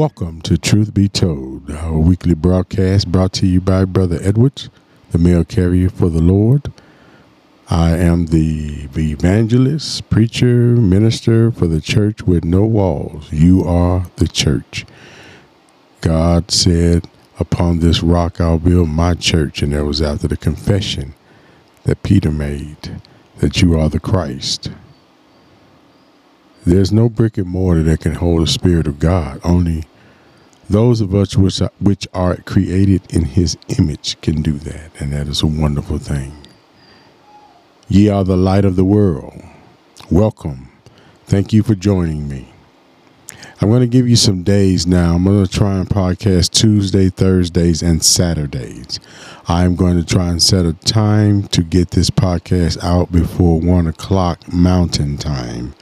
Welcome to Truth Be Told, our weekly broadcast brought to you by Brother Edwards, the mail carrier for the Lord. I am the evangelist, preacher, minister for the church with no walls. You are the church. God said, Upon this rock I'll build my church. And that was after the confession that Peter made that you are the Christ. There's no brick and mortar that can hold the Spirit of God. Only those of us which are, which are created in His image can do that. And that is a wonderful thing. Ye are the light of the world. Welcome. Thank you for joining me. I'm going to give you some days now. I'm going to try and podcast Tuesday, Thursdays, and Saturdays. I'm going to try and set a time to get this podcast out before 1 o'clock Mountain Time.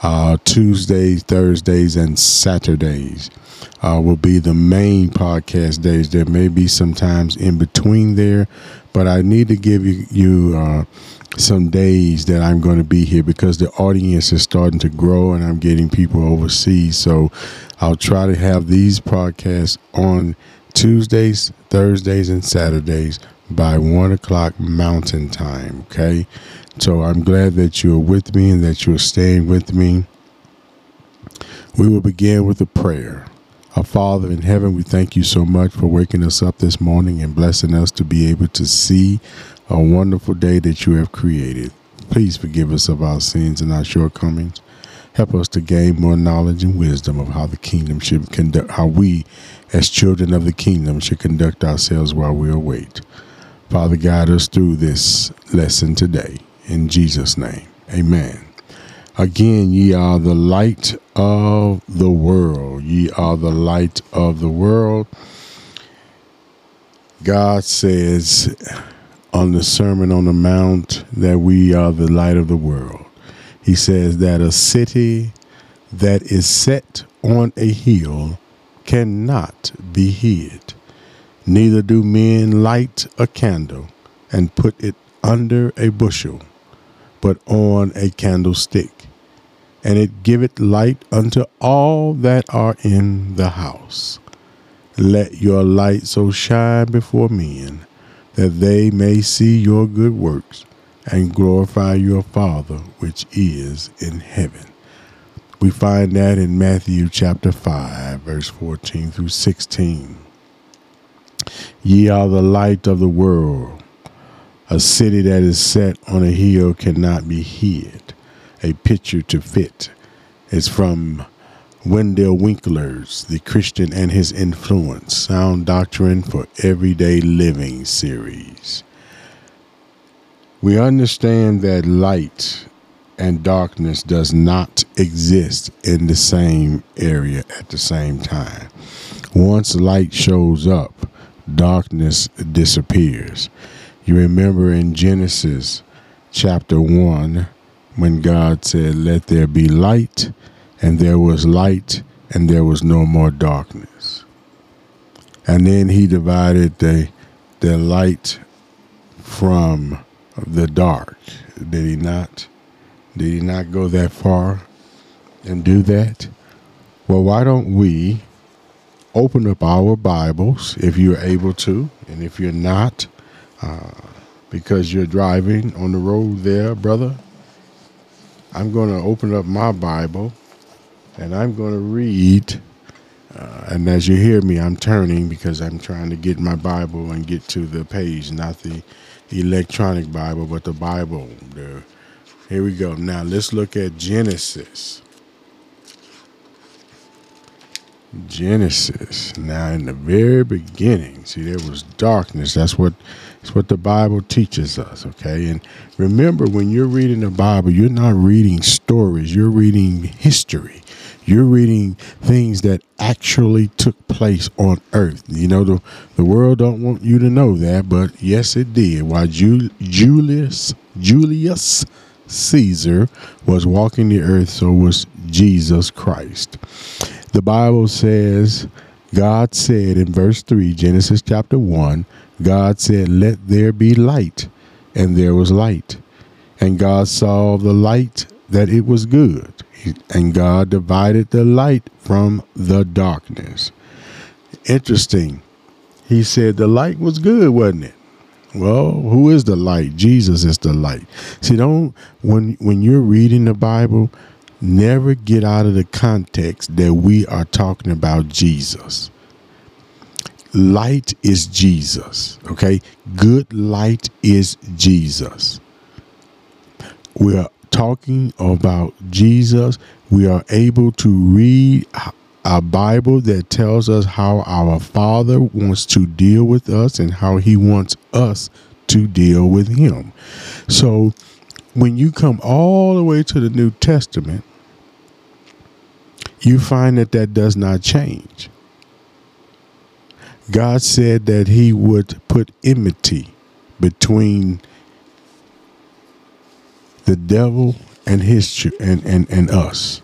Uh, Tuesdays, Thursdays, and Saturdays uh, will be the main podcast days. There may be some times in between there, but I need to give you, you uh, some days that I'm going to be here because the audience is starting to grow and I'm getting people overseas. So I'll try to have these podcasts on Tuesdays, Thursdays, and Saturdays by one o'clock Mountain Time. Okay. So I'm glad that you're with me and that you're staying with me. We will begin with a prayer. Our Father in heaven, we thank you so much for waking us up this morning and blessing us to be able to see a wonderful day that you have created. Please forgive us of our sins and our shortcomings. Help us to gain more knowledge and wisdom of how the kingdom should conduct, how we, as children of the kingdom, should conduct ourselves while we await. Father, guide us through this lesson today. In Jesus' name, amen. Again, ye are the light of the world. Ye are the light of the world. God says, on the Sermon on the Mount that we are the light of the world. He says that a city that is set on a hill cannot be hid. Neither do men light a candle and put it under a bushel, but on a candlestick, and it giveth light unto all that are in the house. Let your light so shine before men that they may see your good works and glorify your Father which is in heaven. We find that in Matthew chapter 5, verse 14 through 16. Ye are the light of the world. A city that is set on a hill cannot be hid. A picture to fit is from Wendell Winkler's The Christian and His Influence Sound Doctrine for Everyday Living series. We understand that light and darkness does not exist in the same area at the same time. Once light shows up, darkness disappears. You remember in Genesis chapter 1 when God said, Let there be light and there was light, and there was no more darkness. And then he divided the, the light from the dark. Did he not? Did he not go that far and do that? Well, why don't we open up our Bibles if you're able to, and if you're not, uh, because you're driving on the road there, brother, I'm going to open up my Bible and I'm going to read. Uh, and as you hear me, I'm turning because I'm trying to get my Bible and get to the page, not the electronic Bible, but the Bible. The, here we go. Now let's look at Genesis. Genesis. Now, in the very beginning, see, there was darkness. That's what that's what the Bible teaches us. Okay, and remember, when you're reading the Bible, you're not reading stories. You're reading history. You're reading things that actually took place on earth. You know, the, the world don't want you to know that, but yes, it did. While Julius, Julius Caesar was walking the earth, so was Jesus Christ. The Bible says, God said in verse 3, Genesis chapter 1, God said, Let there be light, and there was light. And God saw the light that it was good. And God divided the light from the darkness. Interesting. He said the light was good, wasn't it? Well, who is the light? Jesus is the light. See, don't when when you're reading the Bible, never get out of the context that we are talking about Jesus. Light is Jesus, okay? Good light is Jesus. We are talking about Jesus. We are able to read a Bible that tells us how our Father wants to deal with us and how He wants us to deal with Him. So when you come all the way to the New Testament, you find that that does not change. God said that He would put enmity between the devil and his and and, and us.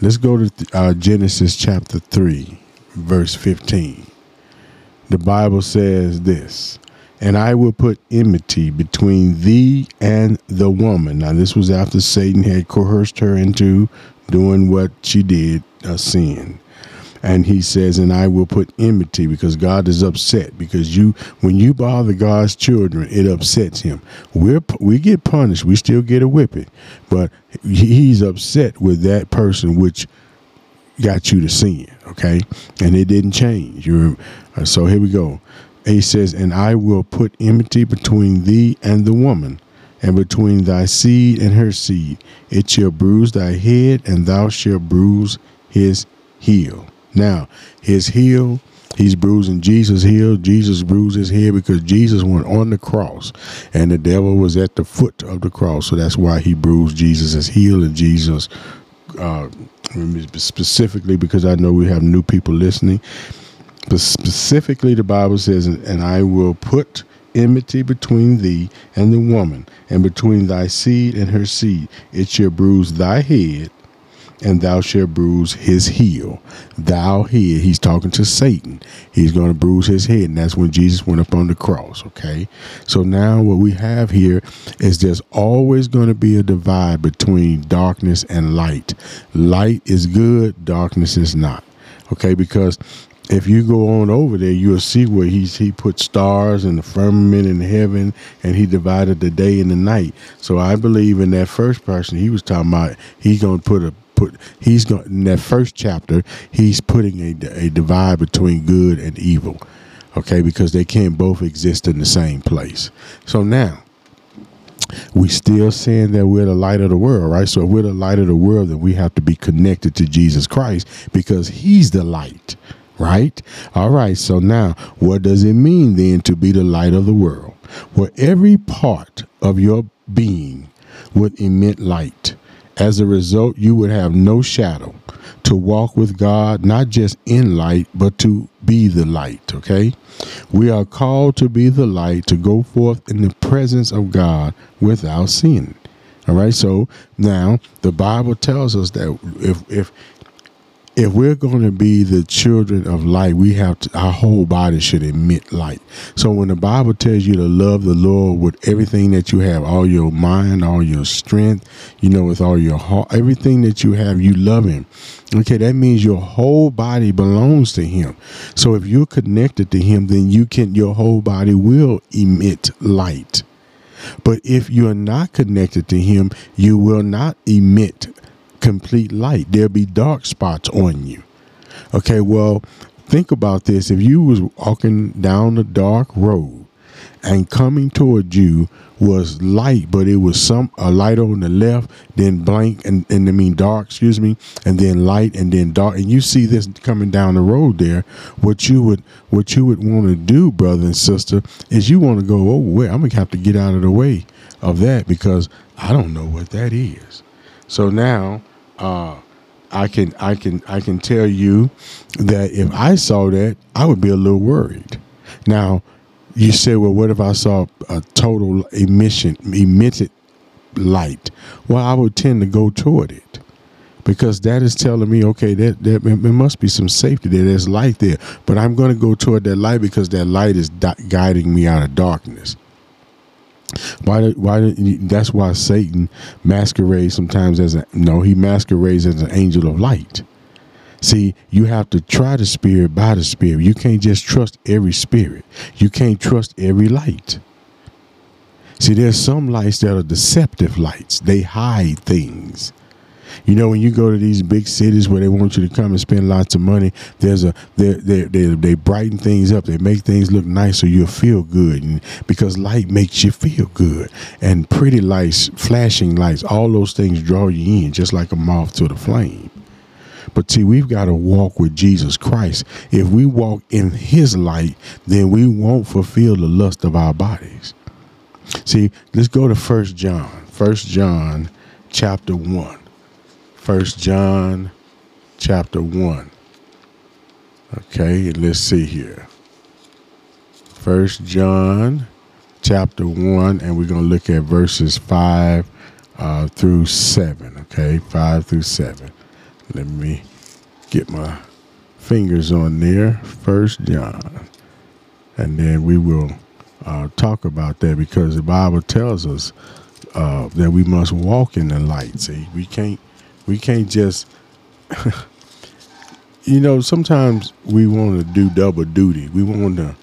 Let's go to uh, Genesis chapter 3, verse 15. The Bible says this, and I will put enmity between thee and the woman. Now, this was after Satan had coerced her into doing what she did, a sin and he says, and I will put enmity because God is upset because you, when you bother God's children, it upsets him. We're, we get punished. We still get a whipping, but he's upset with that person, which got you to sin. Okay. And it didn't change. You're, uh, so here we go. He says, and I will put enmity between thee and the woman and between thy seed and her seed. It shall bruise thy head, and thou shalt bruise his heel. Now, his heel, he's bruising Jesus' heel. Jesus bruised his head because Jesus went on the cross and the devil was at the foot of the cross. So that's why he bruised Jesus' heel and Jesus, uh, specifically because I know we have new people listening. But specifically, the Bible says, and I will put enmity between thee and the woman, and between thy seed and her seed. It shall bruise thy head, and thou shalt bruise his heel. Thou head, he's talking to Satan. He's going to bruise his head. And that's when Jesus went up on the cross. Okay. So now what we have here is there's always going to be a divide between darkness and light. Light is good, darkness is not. Okay. Because if you go on over there, you'll see where he's he put stars in the firmament in heaven, and he divided the day and the night. So I believe in that first person, he was talking about he's gonna put a put he's going in that first chapter he's putting a, a divide between good and evil okay? Because they can't both exist in the same place. So now we still saying that we're the light of the world right? So if we're the light of the world then we have to be connected to jesus christ because he's the light right? All right so now what does it mean then to be the light of the world? Well every part of your being would emit light as a result, you would have no shadow to walk with God, not just in light, but to be the light, okay? We are called to be the light, to go forth in the presence of God without sin. All right, so now the Bible tells us that if if if we're going to be the children of light, we have to, our whole body should emit light. So when the Bible tells you to love the Lord with everything that you have, all your mind, all your strength, you know, with all your heart, everything that you have, you love Him. Okay, that means your whole body belongs to Him. So if you're connected to Him, then you can, your whole body will emit light. But if you're not connected to Him, you will not emit complete light. There'll be dark spots on you. Okay, well, think about this. If you was walking down a dark road and coming toward you was light, but it was some a light on the left, then blank and, and I mean dark, excuse me, and then light and then dark. And you see this coming down the road there, what you would what you would want to do, brother and sister, is you want to go, oh wait, I'm gonna have to get out of the way of that because I don't know what that is. So now uh, I can I can I can tell you that if I saw that, I would be a little worried. Now, you say, well, what if I saw a total emission emitted light? Well, I would tend to go toward it because that is telling me, okay, that, that there must be some safety there. There's light there, but I'm going to go toward that light because that light is guiding me out of darkness. Why? Why? That's why Satan masquerades sometimes as a no. He masquerades as an angel of light. See, you have to try the spirit by the spirit. You can't just trust every spirit. You can't trust every light. See, there's some lights that are deceptive lights. They hide things. You know, when you go to these big cities where they want you to come and spend lots of money, there's a they they they, they brighten things up. They make things look nice so you'll feel good, and because light makes you feel good, and pretty lights, flashing lights, all those things draw you in, just like a moth to the flame. But see, we've got to walk with Jesus Christ. If we walk in his light, then we won't fulfill the lust of our bodies. See, let's go to First John. First John chapter 1. First John chapter 1. Okay, let's see here. First John chapter 1, and we're going to look at verses 5 uh, through 7. Okay, 5 through 7. Let me get my fingers on there. First John. And then we will uh, talk about that because the Bible tells us uh, that we must walk in the light. See, we can't we can't just you know sometimes we want to do double duty. We want to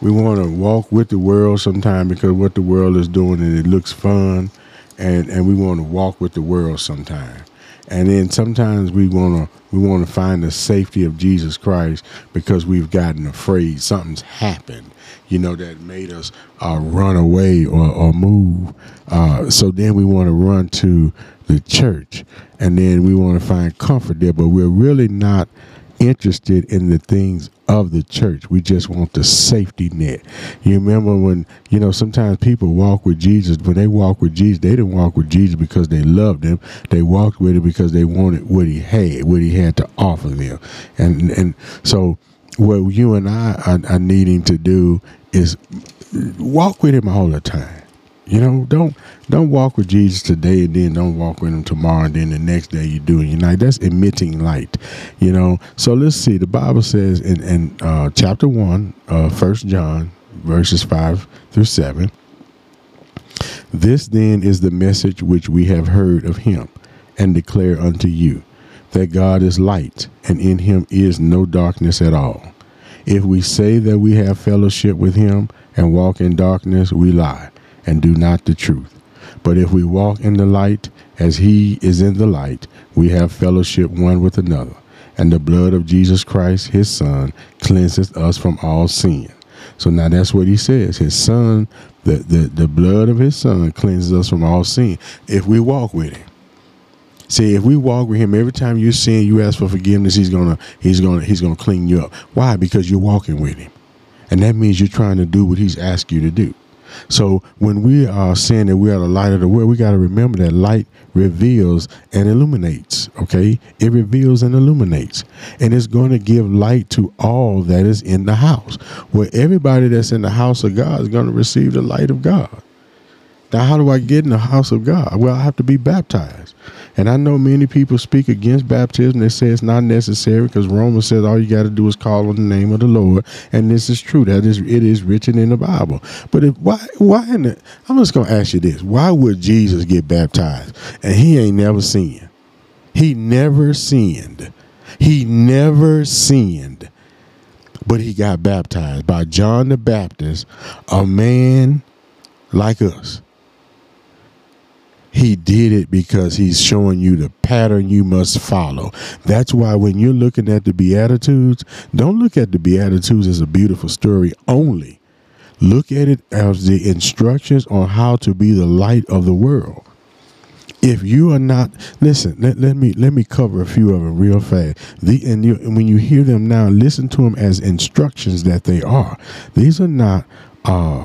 we want to walk with the world sometimes because what the world is doing and it looks fun, and and we want to walk with the world sometimes and then sometimes we want to we want to find the safety of Jesus Christ because we've gotten afraid. Something's happened you know that made us uh, run away or, or move. Uh, so then we want to run to the church and then we want to find comfort there. But we're really not interested in the things of the church. We just want the safety net. You remember when, you know, sometimes people walk with Jesus. When they walk with Jesus, they didn't walk with Jesus because they loved him. They walked with him because they wanted what he had, what he had to offer them. And and so what you and I are, are needing to do is walk with him all the time. You know, don't don't walk with Jesus today and then don't walk with him tomorrow and then the next day you do. It. You know, that's emitting light. You know, so let's see. The Bible says in, in uh, chapter one, uh, First John, verses five through seven. This then is the message which we have heard of him and declare unto you that God is light and in him is no darkness at all. If we say that we have fellowship with him and walk in darkness, we lie and do not the truth. But if we walk in the light as he is in the light, we have fellowship one with another. And the blood of Jesus Christ, his son, cleanses us from all sin. So now that's what he says. His son, the, the, the blood of his son cleanses us from all sin. If we walk with him. See, if we walk with him, every time you sin, you ask for forgiveness, he's gonna he's gonna he's gonna clean you up. Why? Because you're walking with him. And that means you're trying to do what he's asked you to do. So when we are saying that we are the light of the world, we got to remember that light reveals and illuminates. Okay, it reveals and illuminates, and it's going to give light to all that is in the house. Where everybody that's in the house of God is going to receive the light of God. Now, how do I get in the house of God? Well, I have to be baptized. And I know many people speak against baptism. They say it's not necessary because Romans says all you got to do is call on the name of the Lord, and this is true. That is, it is written in the Bible. But if, why? Why? In the, I'm just gonna ask you this: Why would Jesus get baptized and he ain't never sinned? He never sinned. He never sinned. But he got baptized by John the Baptist, a man like us he did it because he's showing you the pattern you must follow. That's why when you're looking at the Beatitudes, don't look at the Beatitudes as a beautiful story only. Look at it as the instructions on how to be the light of the world. If you are not, listen. Let, let me let me cover a few of them real fast. The and, you, and when you hear them now, listen to them as instructions that they are. These are not uh,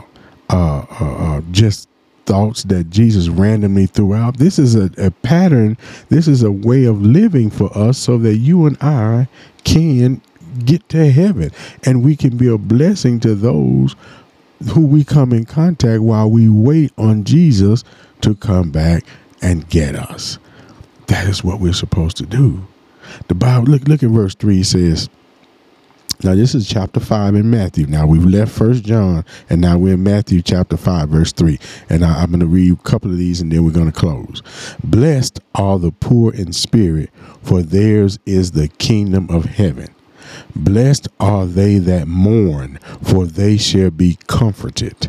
uh, uh, uh just thoughts that Jesus randomly threw out. This is a, a pattern. This is a way of living for us so that you and I can get to heaven and we can be a blessing to those who we come in contact while we wait on Jesus to come back and get us. That is what we're supposed to do. The Bible look look at verse 3 says Now this is chapter five in Matthew. Now we've left First John, and now we're in Matthew chapter five, verse three. And I, I'm going to read a couple of these, and then we're going to close. Blessed are the poor in spirit, for theirs is the kingdom of heaven. Blessed are they that mourn, for they shall be comforted.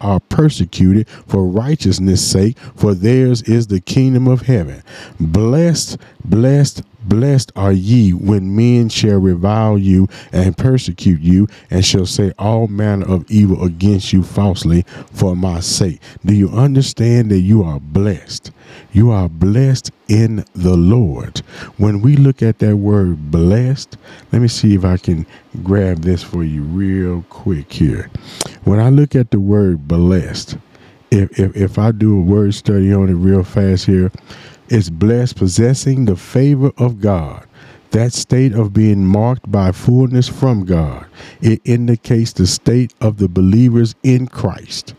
are persecuted for righteousness' sake, for theirs is the kingdom of heaven. Blessed, blessed, Blessed are ye when men shall revile you and persecute you, and shall say all manner of evil against you falsely for my sake. Do you understand that you are blessed? You are blessed in the Lord. When we look at that word blessed, let me see if I can grab this for you real quick here. When I look at the word blessed, if, if, if I do a word study on it real fast here, it's blessed possessing the favor of God. That state of being marked by fullness from God. It indicates the state of the believers in Christ.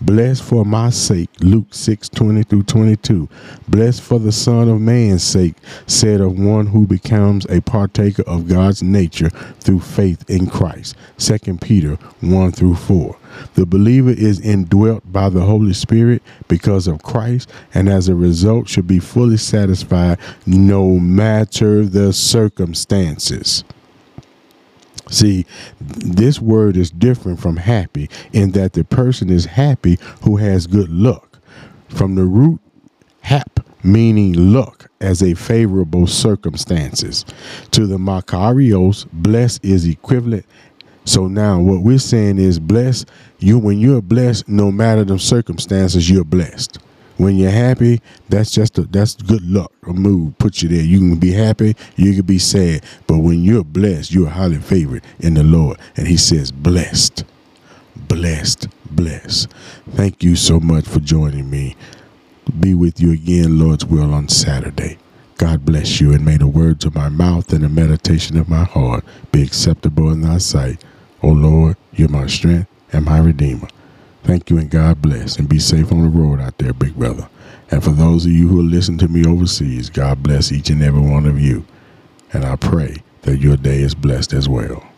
Blessed for my sake, Luke 6 20 through 22. Blessed for the Son of Man's sake, said of one who becomes a partaker of God's nature through faith in Christ. 2 Peter 1 through 4. The believer is indwelt by the Holy Spirit because of Christ, and as a result, should be fully satisfied no matter the circumstances. See, this word is different from happy in that the person is happy who has good luck. From the root hap, meaning luck as a favorable circumstances. To the Makarios, blessed is equivalent. So now what we're saying is blessed, you when you're blessed, no matter the circumstances, you're blessed. When you're happy, that's just a, that's good luck. A mood puts you there. You can be happy, you can be sad, but when you're blessed, you're highly favored in the Lord. And He says, blessed, blessed, blessed. Thank you so much for joining me. Be with you again, Lord's will, on Saturday. God bless you, and may the words of my mouth and the meditation of my heart be acceptable in thy sight. O Lord, you're my strength and my redeemer. Thank you and God bless. And be safe on the road out there, big brother. And for those of you who are listening to me overseas, God bless each and every one of you. And I pray that your day is blessed as well.